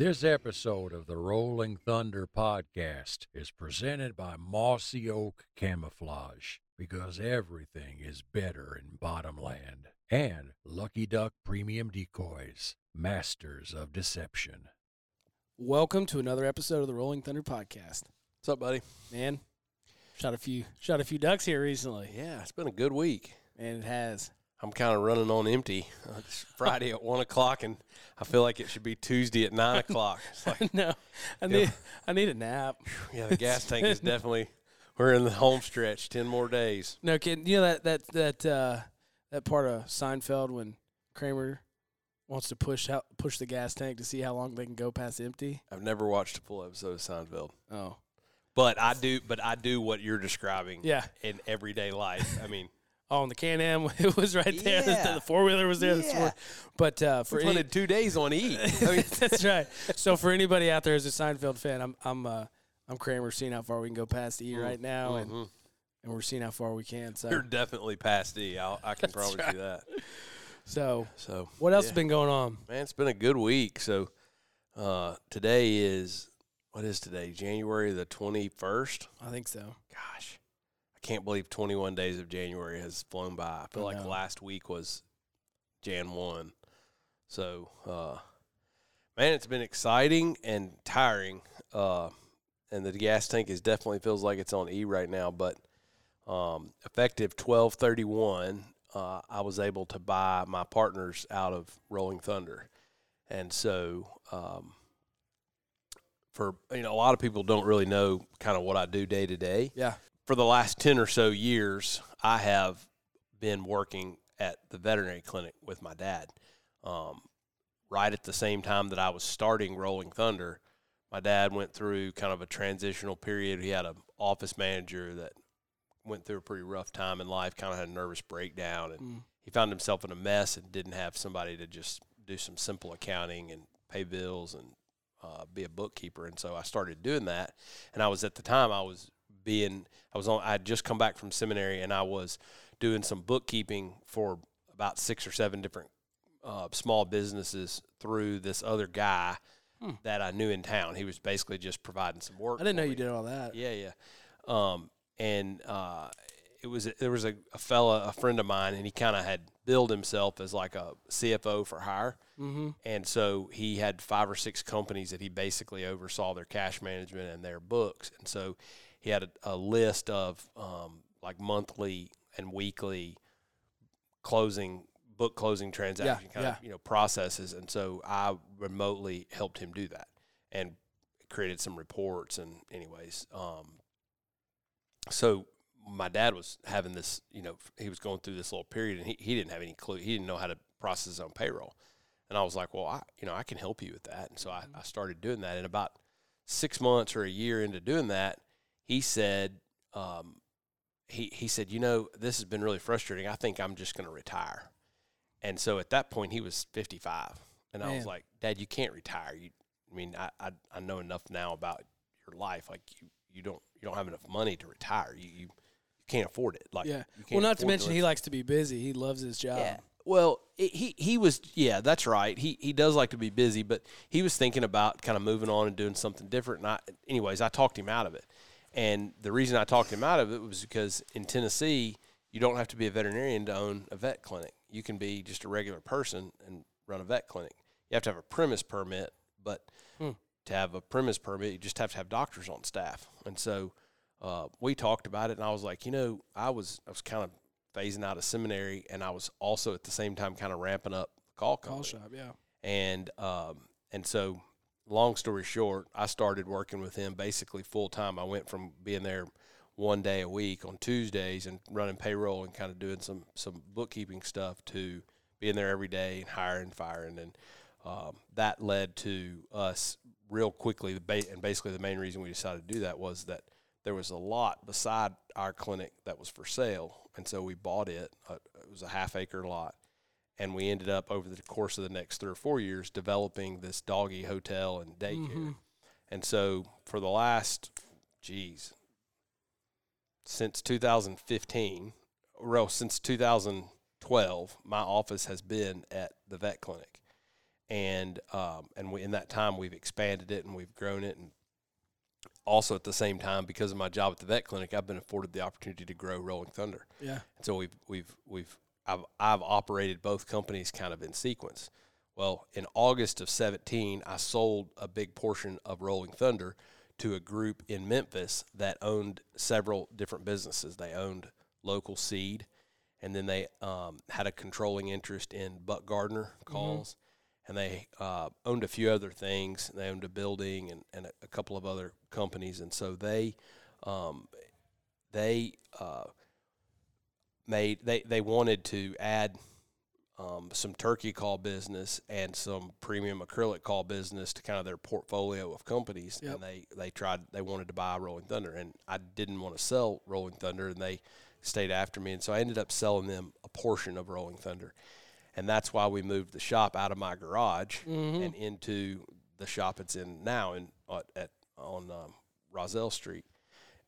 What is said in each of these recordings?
This episode of the Rolling Thunder podcast is presented by Mossy Oak Camouflage because everything is better in Bottomland and Lucky Duck Premium Decoys, masters of deception. Welcome to another episode of the Rolling Thunder podcast. What's up, buddy? Man, shot a few shot a few ducks here recently, Yeah, it's been a good week. and it has. I'm kind of running on empty. Uh, It's Friday at one o'clock, and I feel like it should be Tuesday at nine o'clock. It's like, no, I need I need a nap. yeah, the gas tank is definitely. We're in the home stretch. Ten more days. No kidding. You know that that that uh, that part of Seinfeld when Kramer wants to push out push the gas tank to see how long they can go past empty. I've never watched a full episode of Seinfeld, Oh, but I do. But I do what you're describing. yeah. In everyday life, I mean, Oh, and the Can Am it was right there. Yeah. The, four wheeler was there. this Yeah. morning. But uh, for any, two days on E. I mean, That's right. So for anybody out there who's a Seinfeld fan, I'm I'm uh, I'm Kramer We're seeing how far we can go past E right now, and, mhm. and we're seeing how far we can. So you're definitely past E. I'll, I can probably right. you that. so So what else yeah. has been going on? Man, it's been a good week. So uh, today is what is today? January the twenty first. I think so. Gosh, can't believe twenty one days of January has flown by. I feel I like last week was Jan one. So uh, man, it's been exciting and tiring. Uh, and the gas tank is definitely feels like it's on E right now. But um, effective twelve thirty one, uh, I was able to buy my partners out of Rolling Thunder, and so um, for you know a lot of people don't really know kind of what I do day to day. Yeah. For the last ten or so years, I have been working at the veterinary clinic with my dad. Um, right at the same time that I was starting Rolling Thunder, my dad went through kind of a transitional period. He had an office manager that went through a pretty rough time in life, kind of had a nervous breakdown, and Mm. he found himself in a mess and didn't have somebody to just do some simple accounting and pay bills and uh, be a bookkeeper. And so I started doing that. And I was at the time I was being I was on I had just come back from seminary and I was doing some bookkeeping for about six or seven different uh, small businesses through this other guy Hmm. that I knew in town. He was basically just providing some work. I didn't know for you did all that. Yeah, yeah. Um, and uh, it was there was a, a fella, a friend of mine, and he kind of had billed himself as like a CFO for hire. Mm-hmm. And so he had five or six companies that he basically oversaw their cash management and their books. And so he had a, a list of um, like monthly and weekly closing book closing transaction kind of you know processes. And so I remotely helped him do that and created some reports. And anyways, um, so my dad was having this, you know, he was going through this little period and he, he didn't have any clue. He didn't know how to process his own payroll. And I was like, well, I, you know, I can help you with that. And so I, I started doing that. And about six months or a year into doing that, he said, um, he, he said, you know, this has been really frustrating. I think I'm just going to retire. And so at that point, he was 55. And I was like, Dad, you can't retire. You, I mean, I, I, I know enough now about your life. Like you, you don't, you don't have enough money to retire. You, you, you can't afford it. Like, Yeah. Well, can't to mention live he likes to be busy. He loves his job. yeah. Well, it, he he was yeah, that's right. He he does like to be busy, but he was thinking about kind of moving on and doing something different. And I, anyways, I talked him out of it. And the reason I talked him out of it was because in Tennessee, you don't have to be a veterinarian to own a vet clinic. You can be just a regular person and run a vet clinic. You have to have a premise permit, but Hmm. to have a premise permit, you just have to have doctors on staff. And so uh, we talked about it, and I was like, you know, I was I was kind of phasing out of seminary, and I was also at the same time kind of ramping up call Call shop. Yeah. And um, and so, long story short, I started working with him basically full time. I went from being there one day a week on Tuesdays and running payroll and kind of doing some some bookkeeping stuff to being there every day and hiring, firing, and um, that led to us real quickly, the ba- and basically the main reason we decided to do that was that there was a lot beside our clinic that was for sale, and so we bought it. Uh, it was a half acre lot, and we ended up over the course of the next three or four years developing this doggy hotel and daycare. Mhm. And so for the last, geez, since 2015, well, since 2012, my office has been at the vet clinic, and um, and we, in that time we've expanded it and we've grown it, and also at the same time because of my job at the vet clinic, I've been afforded the opportunity to grow Rolling Thunder. Yeah. And so we've we've we've I've I've operated both companies kind of in sequence. Well, in August of 17, I sold a big portion of Rolling Thunder to a group in Memphis that owned several different businesses. They owned local seed, and then they um, had a controlling interest in Buck Gardner calls, and they uh, owned a few other things. They owned a building and, and a, a couple of other companies, and so they um, they uh, made they they wanted to add um, some turkey call business and some premium acrylic call business to kind of their portfolio of companies, Yep. and they they tried they wanted to buy Rolling Thunder, and I didn't want to sell Rolling Thunder, and they stayed after me, and so I ended up selling them a portion of Rolling Thunder, and that's why we moved the shop out of my garage Mhm. and into the shop it's in now in uh, at on um, Roselle Street,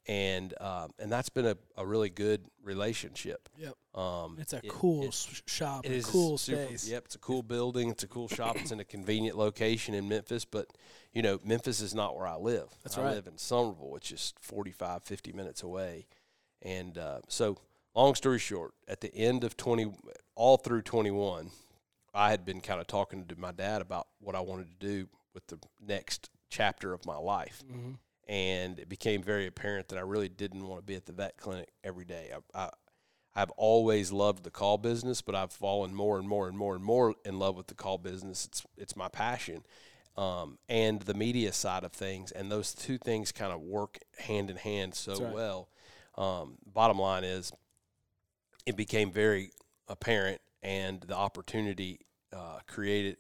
and um, and that's been a, a really good relationship. Yep. Um, It's a it- cool it- shop, it a is cool super- space. Yep, it's a cool building. It's a cool shop. It's in a convenient location in Memphis, but you know, Memphis is not where I live. That's I right. live in Somerville, which is 45, 50 minutes away. And uh, so, long story short, at the end of 20, all through 21, I had been kind of talking to my dad about what I wanted to do with the next chapter of my life hmm and it became very apparent that I really didn't want to be at the vet clinic every day. I, I, I've always loved the call business, but I've fallen more and more and more and more in love with the call business. It's it's my passion, um, and the media side of things, and those two things kind of work hand in hand so right. well. Um, bottom line is, it became very apparent, and the opportunity uh, created.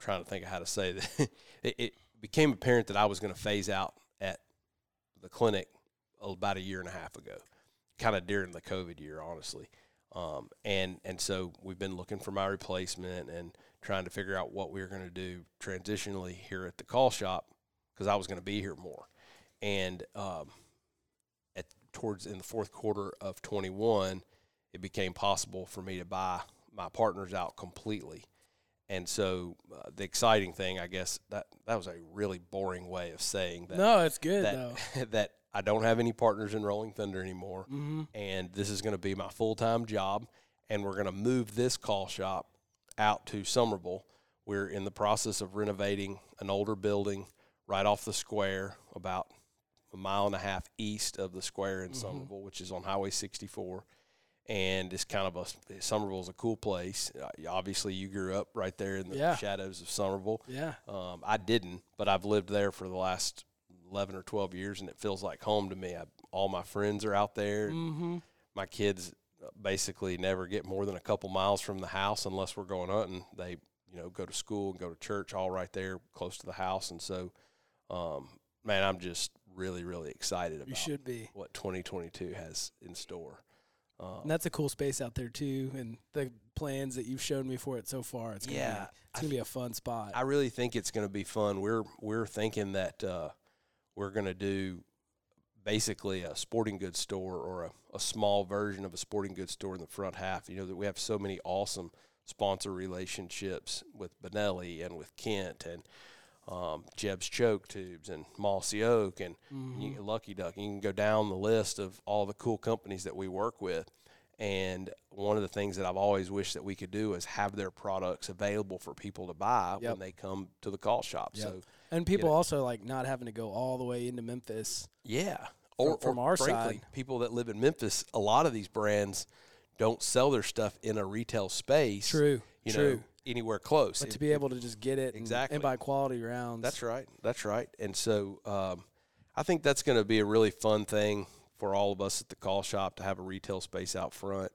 trying to think of how to say that. it, it became apparent that I was going to phase out at the clinic about a year and a half ago, kind of during the COVID year, honestly. Um, and and so we've been looking for my replacement and trying to figure out what we were going to do transitionally here at the call shop because I was going to be here more. And um, at towards in the fourth quarter of 21, it became possible for me to buy my partners out completely. And so uh, the exciting thing, I guess, that that was a really boring way of saying that No, it's good though. that that I don't have any partners in Rolling Thunder anymore, hmm and this is going to be my full time job, and we're going to move this call shop out to Somerville. We're in the process of renovating an older building right off the square, about a mile and a half east of the square in Mhm. Somerville, which is on Highway 64. And it's kind of a Somerville's a cool place. Uh, Obviously, you grew up right there in the Yeah. shadows of Somerville. Yeah. Um, I didn't, but I've lived there for the last eleven or twelve years, and it feels like home to me. I, all my friends are out there. hmm My kids uh, basically never get more than a couple miles from the house unless we're going hunting. They, you know, go to school and go to church all right there close to the house, and so, um, man, I'm just really, really excited about You should be. what 2022 has in store. Um, And that's a cool space out there too, and the plans that you've shown me for it so far. It's gonna Yeah, be, it's gonna be a fun spot. I really think it's going to be fun. We're we're thinking that uh, we're going to do basically a sporting goods store or a, a small version of a sporting goods store in the front half. You know that we have so many awesome sponsor relationships with Benelli and with Kent and um, Jeb's Choke Tubes and Mossy Oak and Mhm. Lucky Duck. You can go down the list of all the cool companies that we work with. And one of the things that I've always wished that we could do is have their products available for people to buy Yep. when they come to the call shop. Yep. So and people know. also like not having to go all the way into Memphis. yeah, From- or from or our frankly, side. people that live in Memphis, a lot of these brands don't sell their stuff in a retail space. True. you true. know, anywhere close. but It- to be able to just get it and- Exactly. and, buy quality rounds. That's right. That's right. And so um, I think that's going to be a really fun thing for all of us at the call shop to have a retail space out front.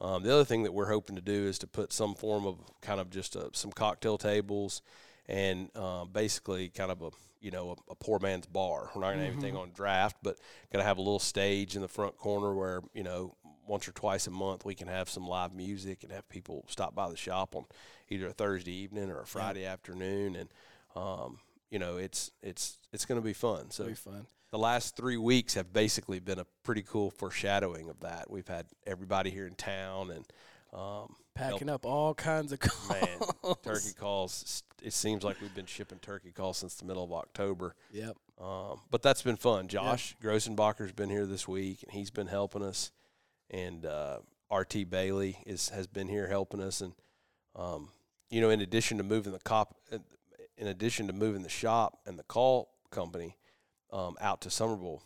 Um, the other thing that we're hoping to do is to put some form of kind of just a, some cocktail tables and uh, basically kind of a you know a, a poor man's bar. We're not going to have anything on draft, but going to have a little stage in the front corner where you know once or twice a month we can have some live music and have people stop by the shop on either a Thursday evening or a Friday afternoon, and um, you know it's it's it's going to be fun. So be fun. the last three weeks have basically been a pretty cool foreshadowing of that. We've had everybody here in town and um, Packing up all kinds of calls. man, turkey calls. It seems like we've been shipping turkey calls since the middle of October. Yep. Um, but that's been fun. Josh Grossenbacher's been here this week, and he's been helping us. And uh, RT Bailey is has been here helping us. And um, you know, in addition to moving the cop, in addition to moving the shop and the call company um, out to Somerville,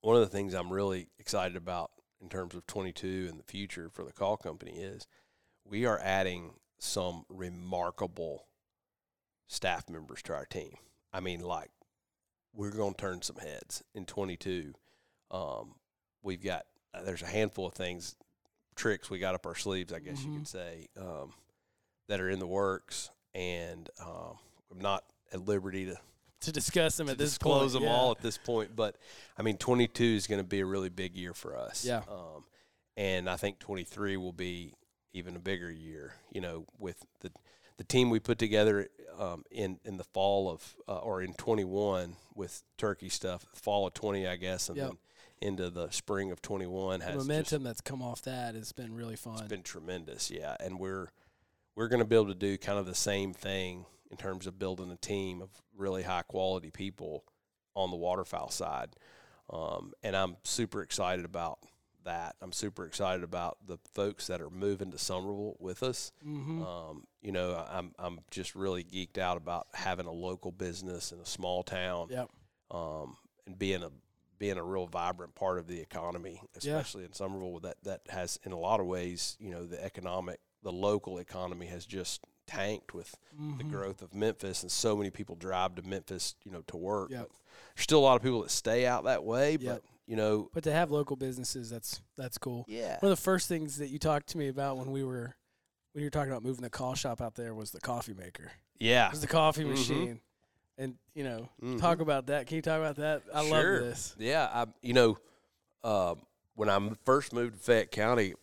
one of the things I'm really excited about in terms of 22 and the future for the call company is we are adding some remarkable staff members to our team. I mean, like we're going to turn some heads in 22. Um, we've got uh, there's a handful of things, tricks we got up our sleeves, I guess you Mhm. could say, um, that are in the works, and um, I'm not at liberty to To discuss them to at this disclose point. them yeah. all at this point. But I mean, 22 is going to be a really big year for us. Yeah. Um, and I think 23 will be even a bigger year. You know, with the the team we put together um, in in the fall of uh, or in 21 with turkey stuff, fall of 20, I guess, and Yep. then into the spring of 21 The has just momentum that's come off that has been really fun. it's been tremendous, yeah. And we're we're going to be able to do kind of the same thing in terms of building a team of really high quality people on the waterfowl side. Um, and I'm super excited about that. I'm super excited about the folks that are moving to Somerville with us. mm-hmm. Um, you know, I'm I'm just really geeked out about having a local business in a small town yep. um, and being a being a real vibrant part of the economy, especially in Somerville. That that has, in a lot of ways, you know, the economic, the local economy has just tanked with the Mhm. growth of Memphis, and so many people drive to Memphis, you know, to work. Yep. There's still a lot of people that stay out that way, Yep. but you know, But to have local businesses, that's that's cool. yeah, One of the first things that you talked to me about when we were when you were talking about moving the call shop out there was the coffee maker. yeah. It was the coffee Mhm. machine. And you know, Mhm. talk about that. Can you talk about that? I Sure. love this. Yeah, I you know, uh, when I first moved to Fayette County,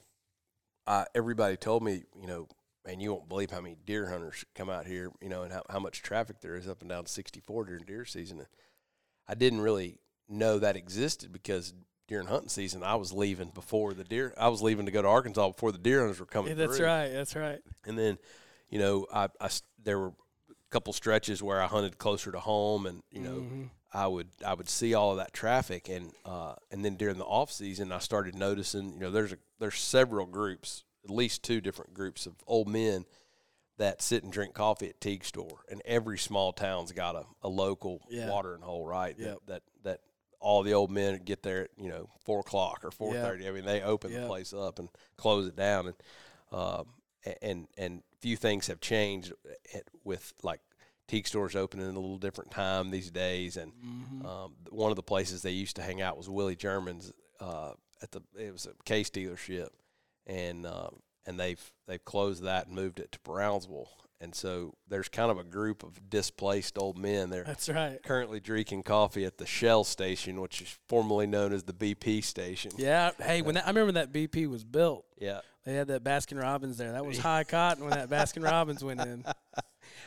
I, everybody told me, you know, And you won't believe how many deer hunters come out here, you know, and how, how much traffic there is up and down 64 during deer season. And I didn't really know that existed because during hunting season, I was leaving before the deer. I was leaving to go to Arkansas before the deer hunters were coming. Yeah, that's through. right. That's right. And then, you know, I there were couple stretches where I hunted closer to home, and you know, Mhm. I would I would see all of that traffic, and uh, and then during the off season, I started noticing, you know, there's a there's several groups, at least two different groups of old men that sit and drink coffee at Teague store, and every small town's got a, a local Yeah. watering hole, right? Yep. That, that that all the old men get there at you know four o'clock or four thirty. I mean, they open Yep. the place up and close it down, and um, and and few things have changed with like teak stores opening at a little different time these days, and Mhm. um, one of the places they used to hang out was Willie German's uh, at the it was a case dealership, and uh, and they've they've closed that and moved it to Brownsville, and so there's kind of a group of displaced old men. They're That's right. currently drinking coffee at the Shell station, which is formerly known as the BP station. Yeah. Hey, when that, I remember that BP was built, Yeah. they had that Baskin Robbins there. That was high cotton when that Baskin Robbins went in.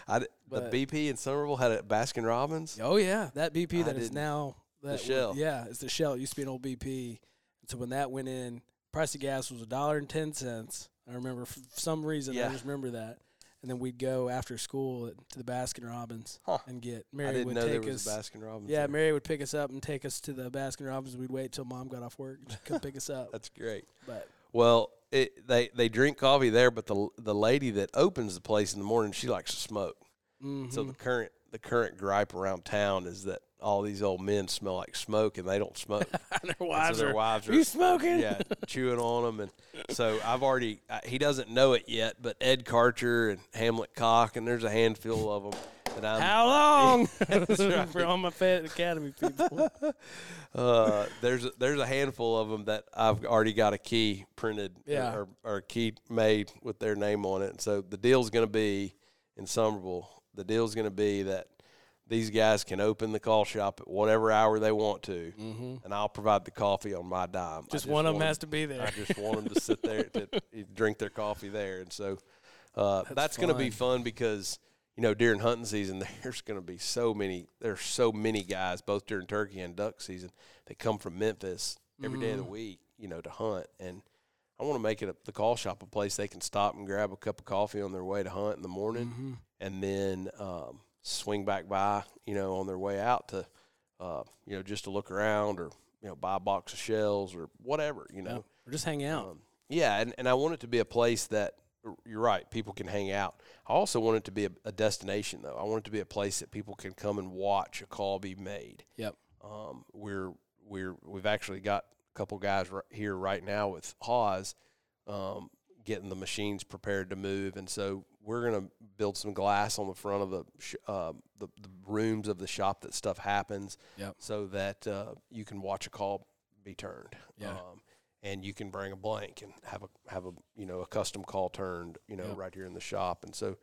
I, But- the BP in Somerville had a Baskin Robbins. Oh yeah, that BP I that is now that Shell. Yeah, it's the Shell. It used to be an old BP. So when that went in, price of gas was a dollar and ten cents. I remember for some reason Yeah. I just remember that. And then we'd go after school to the Baskin Robbins Huh. and get I Mary didn't would take was us. Baskin Robbins. yeah, there. Mary would pick us up and take us to the Baskin Robbins. We'd wait till mom got off work to come pick us up. That's great. But Well, it, they they drink coffee there, but the the lady that opens the place in the morning, she likes to smoke. So the mhm. current the current gripe around town is that all these old men smell like smoke and they don't smoke. their And so wives their are. wives Are you smoking? yeah chewing on them, and so I've already uh, he doesn't know it yet, but Ed Karcher and Hamlet Cock and there's a handful of them How long? Right. For all my Fayette Academy people. uh, there's a, there's a handful of them that I've already got a key printed Yeah. or, or a key made with their name on it. And so the deal's going to be in Somerville. the deal's going to be that these guys can open the call shop at whatever hour they want to, Mm-hmm. and I'll provide the coffee on my dime. I Just, one of them has to be there. I just want them to sit there to drink their coffee there, and so uh, that's, That's going to be fun because you know during hunting season there's going to be so many there's so many guys both during turkey and duck season that come from Memphis every day of the Mhm. week you know to hunt and. I want to make it a, the call shop a place they can stop and grab a cup of coffee on their way to hunt in the morning, Mhm. and then um, swing back by, you know, on their way out to, uh, you know, just to look around or you know buy a box of shells or whatever, you know. Yep. Or just hang out. Um, yeah, and, and I want it to be a place that you're right, people can hang out. I also want it to be a, a destination, though. I want it to be a place that people can come and watch a call be made. Yep. Um, we're we're we've actually got a couple guys right here right now with Haws, um, getting the machines prepared to move, and so we're gonna build some glass on the front of the sh- uh, the, the rooms of the shop that stuff happens, Yep. so that uh, you can watch a call be turned. Yeah. Um, and you can bring a blank and have a have a you know a custom call turned you know right here in the shop, and so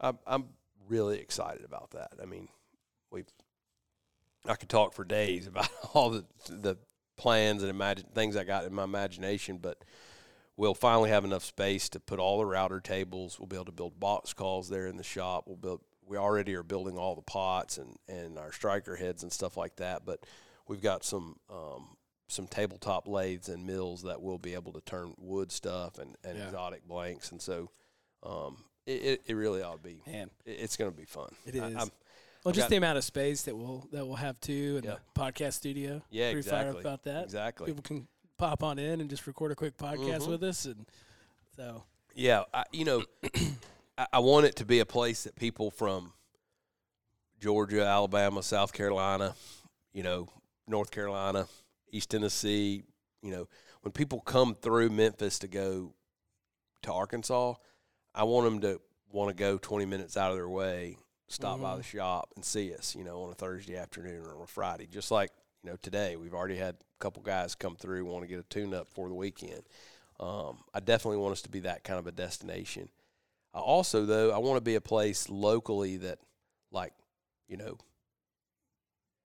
I'm I'm really excited about that. I mean, we I could talk for days about all the the plans and imagine things I got in my imagination, but we'll finally have enough space to put all the router tables. We'll be able to build box calls there in the shop. We'll build. We already are building all the pots and and our striker heads and stuff like that, but we've got some um, some tabletop lathes and mills that will be able to turn wood stuff and, and Yeah. exotic blanks, and so um, it, it really ought to be. Man, it- It's going to be fun. it is. I, I'm, well, I've just the amount of space that we'll that we'll have too in Yeah. the podcast studio. yeah, exactly. about that. Exactly. People can pop on in and just record a quick podcast Mhm. with us, and so Yeah, I, you know, I, I want it to be a place that people from Georgia, Alabama, South Carolina, you know, North Carolina, East Tennessee, you know, when people come through Memphis to go to Arkansas, I want them to want to go 20 minutes out of their way, stop by Mhm. the shop and see us, you know, on a Thursday afternoon or on a Friday. Just like, you know, today we've already had a couple guys come through want to get a tune up for the weekend. Um, I definitely want us to be that kind of a destination. I also, though, I want to be a place locally that, like, you know,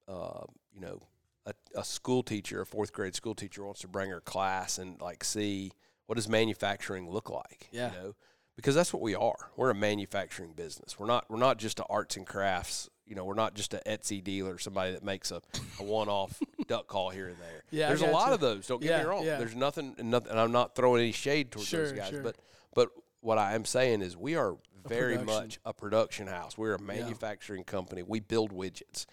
uh, you know, a, a school teacher, a fourth grade school teacher wants to bring her class and like see what does manufacturing look like. Yeah. You know, because that's what we are. We're a manufacturing business. We're not. We're not just a arts and crafts. You know, we're not just an Etsy dealer, somebody that makes a, a one-off duck call here and there. Yeah, there's a lot gotcha. of those. Don't get Yeah, me wrong. yeah. There's nothing, nothing, and I'm not throwing any shade towards those guys, sure. but but what I am saying is we are very much a production house. We're a manufacturing company. We build widgets.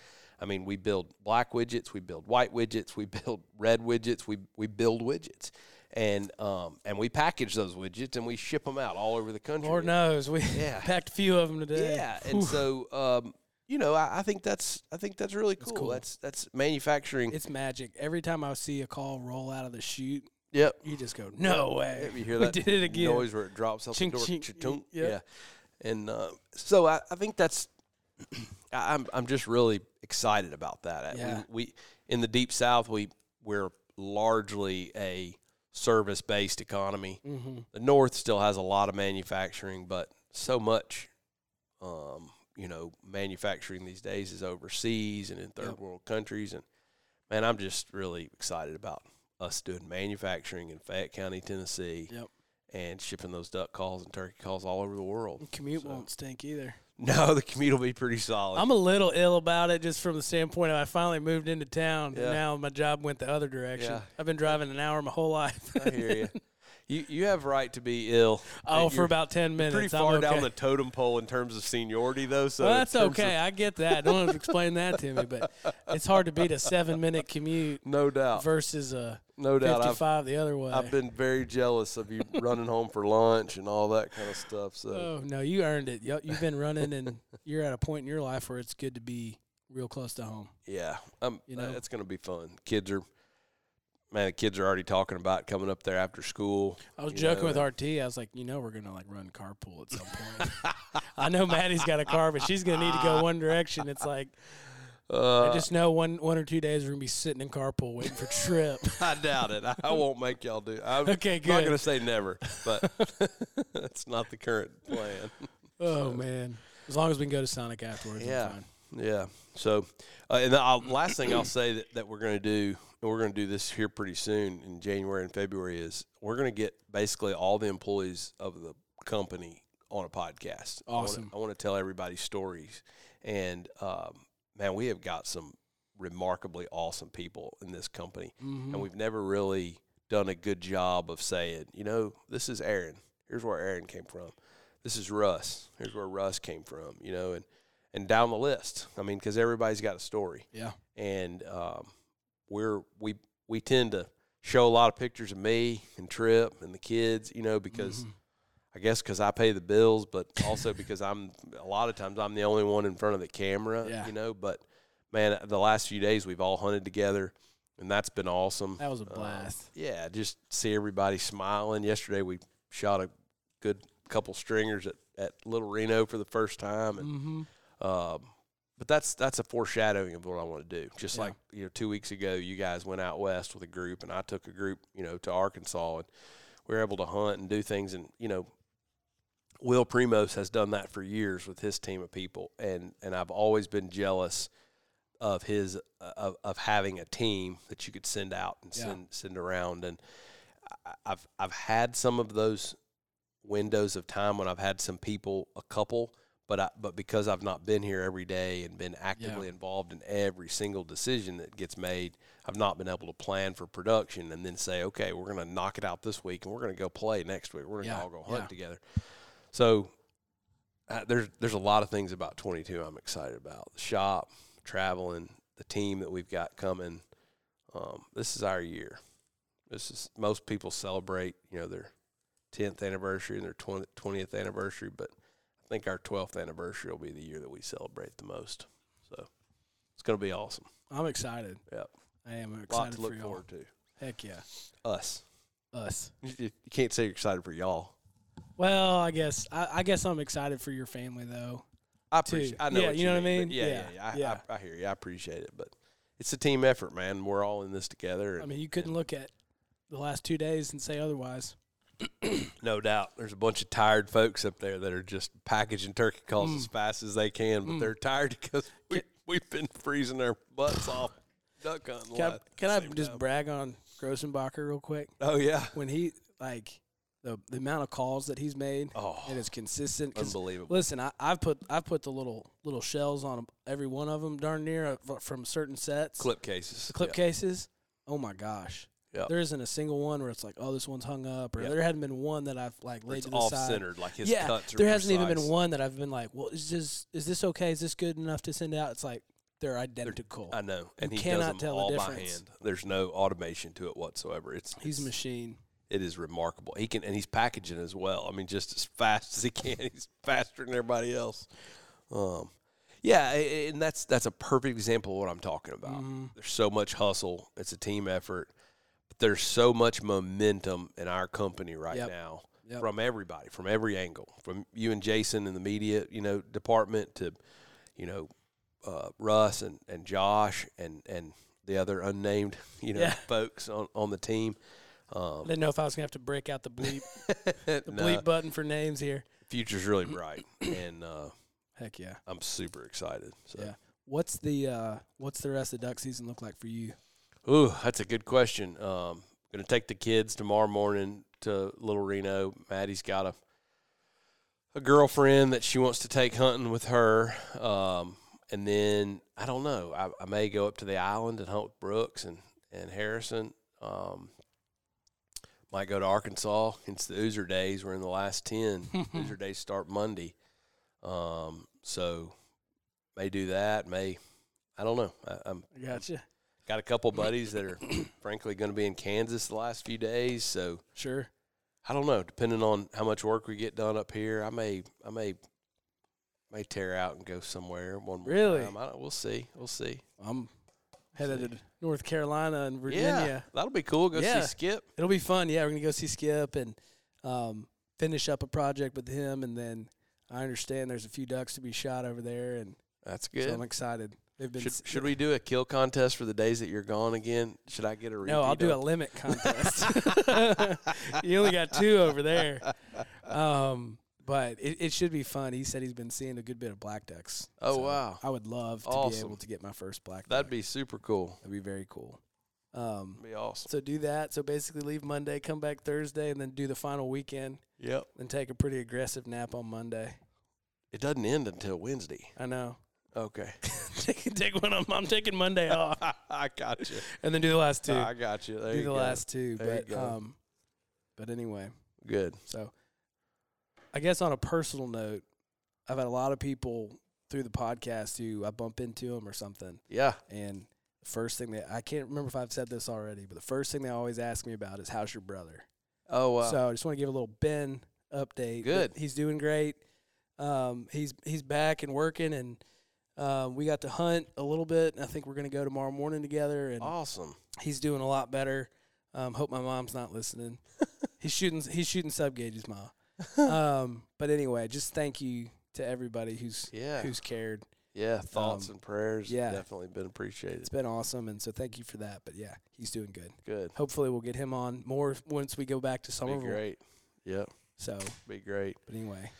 I mean, we build black widgets, we build white widgets, we build red widgets, we we build widgets, and um and we package those widgets and we ship them out all over the country. Lord knows we Yeah. packed a few of them today. Yeah, and so um, you know, I, I think that's I think that's really cool. cool. That's that's manufacturing. it's magic. Every time I see a call roll out of the chute, yep. you just go, "No way!" You hear we did it again. noise where it drops out Chink, the door. chink, yep. Yeah, and uh, so I, I think that's I'm I'm just really excited about that. Yeah. We, we in the deep south we we're largely a service based economy. Mm-hmm. The north still has a lot of manufacturing, but so much. Um, you know, manufacturing these days is overseas and in third Yep. world countries, and man, I'm just really excited about us doing manufacturing in Fayette County, Tennessee, Yep. and shipping those duck calls and turkey calls all over the world. Commute So- won't stink either. No, the commute will be pretty solid. I'm a little ill about it just from the standpoint of I finally moved into town. Yeah. And now my job went the other direction. Yeah. I've been driving an hour my whole life. I hear you. You you have right to be ill. oh, for about 10 minutes. pretty far okay. down the totem pole in terms of seniority, though. So well, that's terms of- okay. I get that. Don't have to explain that to me, but it's hard to beat a seven minute commute no doubt, versus a no doubt. I've the other way. I've been very jealous of you running home for lunch and all that kind of stuff. So Oh no, you earned it. You- You've been running, and you're at a point in your life where it's good to be real close to home. yeah, um, You know? it's going to be fun. Kids are, man, the kids are already talking about coming up there after school. I was joking know, with RT. I was like, you know, we're gonna like run carpool at some point. I know Maddie's got a car, but she's gonna need to go one direction. It's like Uh, I just know one one or two days we're gonna be sitting in carpool waiting for trip. I doubt it. I, won't make y'all do. I'm Okay, not good. going to say never, but that's not the current plan. oh man, As long as we can go to Sonic afterwards, Yeah. Fine. Yeah. So, uh, and the I'll, last thing I'll say that, that we're going to do, and we're going to do this here pretty soon in January and February, is we're going to get basically all the employees of the company on a podcast. Awesome. I want to tell everybody stories, and um, man, we have got some remarkably awesome people in this company, Mhm. and we've never really done a good job of saying, you know, this is Aaron. Here's where Aaron came from. This is Russ. Here's where Russ came from. You know, and and down the list. I mean, because everybody's got a story, Yeah. and um, we're we we tend to show a lot of pictures of me and Trip and the kids. You know, because Mhm. I guess because I pay the bills, but also because I'm a lot of times I'm the only one in front of the camera. Yeah. You know, but man, the last few days we've all hunted together, and that's been awesome. that was a Uh, blast. yeah, just see everybody smiling. Yesterday we shot a good couple stringers at, at Little Reno for the first time, and mm-hmm. um, but that's that's a foreshadowing of what I want to do. Just Yeah. like you know, two weeks ago, you guys went out west with a group, and I took a group, you know, to Arkansas, and we were able to hunt and do things. And you know, Will Primos has done that for years with his team of people, and and I've always been jealous of his uh, of, of having a team that you could send out and Yeah. send send around. And I've I've had some of those windows of time when I've had some people, a couple, but I, but because I've not been here every day and been actively involved in every single decision that gets made, I've not been able to plan for production and then say, okay, we're going to knock it out this week and we're going to go play next week. We're going to Yeah, all go hunt yeah. together. So uh, there's there's a lot of things about 22 I'm excited about. The shop, traveling, the team that we've got coming. Um, this is our year. This is most people celebrate, you know, their 10th anniversary and their 20, 20th anniversary, but think our 12th anniversary will be the year that we celebrate the most. So it's going to be awesome. I'm excited. Yep. I am A lot excited to look forward to. Heck yeah, Us. us. You, you can't say you're excited for y'all. Well, I guess I, I guess I'm excited for your family though. I Too. appreciate. I know. Yeah, what you know what I mean? Yeah, yeah, Yeah, yeah. I, yeah. I, I hear you. I appreciate it, but it's a team effort, man. We're all in this together. I mean, you couldn't look at the last two days and say otherwise. No doubt. There's a bunch of tired folks up there that are just packaging turkey calls Mm. as fast as they can, but Mm. they're tired because we, we've been freezing their butts off duck hunting. Can I, can I just time. brag on Grossenbacher real quick? Oh, yeah. When he like the the amount of calls that he's made Oh, and it's consistent. unbelievable. Listen, I, I've put I've put the little little shells on every one of them, darn near uh, from certain sets. Clip cases. The clip Yeah. cases. Oh my gosh. Yep. There isn't a single one where it's like, oh, this one's hung up, or Yep. there hadn't been one that I've like laid It's to the off side. centered, like his yeah, cuts are there hasn't even been one that I've been like, well, is this is this okay? Is this good enough to send out? It's like they're identical. I know. And he cannot tell the all by difference. hand. There's no automation to it whatsoever. It's He's a machine. it is remarkable. He can, and he's packaging as well. I mean, just as fast as he can. He's faster than everybody else. Um, yeah, and that's that's a perfect example of what I'm talking about. Mhm. There's so much hustle. It's a team effort. There's so much momentum in our company right Yep. now Yep. from everybody, from every angle, from you and Jason in the media, you know, department to, you know, uh, Russ and, and Josh and, and the other unnamed, you know, Yeah. folks on, on the team. I Um, didn't know if I was gonna have to break out the bleep the no, bleep button for names here. future's really bright, and uh, Heck yeah. I'm super excited. So, Yeah. What's the uh what's the rest of duck season look like for you? Ooh, that's a good question. Um, gonna take the kids tomorrow morning to Little Reno. Maddie's got a a girlfriend that she wants to take hunting with her. Um, and then I don't know. I, I may go up to the island and hunt with Brooks and and Harrison. Um, might go to Arkansas. It's the Oozer days. We're in the last ten. Oozer days start Monday. Um, so may do that. May I don't know. I, I'm gotcha. Got a couple buddies that are frankly going to be in Kansas the last few days. So Sure. I don't know. Depending on how much work we get done up here, I may I may may tear out and go somewhere one more Really? time. I we'll see. We'll see. I'm headed to North Carolina and Virginia. Yeah, that'll be cool. Go Yeah. see Skip. It'll be fun. Yeah, we're gonna go see Skip and um, finish up a project with him, and then I understand there's a few ducks to be shot over there, and That's good. so I'm excited. They've been Should, s- should we do a kill contest for the days that you're gone again? Should I get a? No, I'll do a limit contest. you only got two over there. Um, but it, it should be fun. He said he's been seeing a good bit of black ducks. Oh, So wow. I would love to be able to get my first black. That'd duck. be super cool. that'd be very cool. Um, be awesome. so do that. So basically, leave Monday, come back Thursday, and then do the final weekend. Yep. Then take a pretty aggressive nap on Monday. It doesn't end until Wednesday. I know. Okay. take take one. I'm, I'm taking Monday off, I got you. and then do the last two. I got you. There do you the go. last two. There but um, but anyway, Good. so I guess on a personal note, I've had a lot of people through the podcast who I bump into them or something, Yeah. and the first thing that I can't remember if I've said this already, but the first thing they always ask me about is how's your brother. Oh wow. So I just want to give a little Ben update. Good. He's doing great. Um, he's he's back and working, and um, we got to hunt a little bit. And I think we're going to go tomorrow morning together, and awesome. he's doing a lot better. Um, hope my mom's not listening. he's shooting he's shooting sub gauges, ma. um, but anyway, just thank you to everybody who's Yeah. who's cared. Yeah. Thoughts um, and prayers. yeah. Definitely been appreciated. It's been awesome, and so thank you for that. But yeah, he's doing good. Good. Hopefully, we'll get him on more once we go back to Be Somerville. great. Yep. So, Be great. but anyway,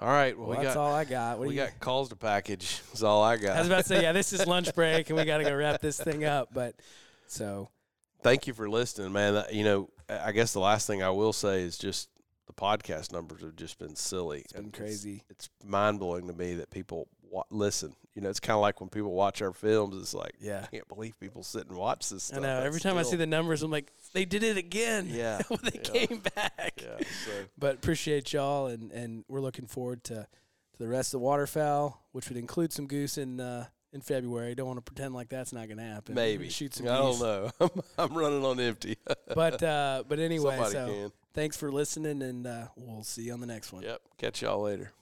All right. Well, well, we that's got all I got. What we do you? got calls to package. That's all I got. I was about to say, yeah, this is lunch break, and we got to go wrap this thing up. But so Thank you for listening, man. You know, I guess the last thing I will say is just the podcast numbers have just been silly. it's been And crazy. It's, mind blowing to me that people wa- listen. You know, it's kind of like when people watch our films. It's like Yeah, I can't believe people sit and watch this. I Stuff. know. That's Every time I see the numbers, I'm like, they did it again. Yeah, they yeah. came back. yeah. So But appreciate y'all, and and we're looking forward to to the rest of the waterfowl, which would include some goose in uh, in February. Don't want to pretend like that's not going to happen. Maybe shoot some. I don't geese. know. I'm, I'm running on empty. But uh, but anyway, Somebody so can. Thanks for listening, and uh, we'll see you on the next one. Yep. Catch y'all later.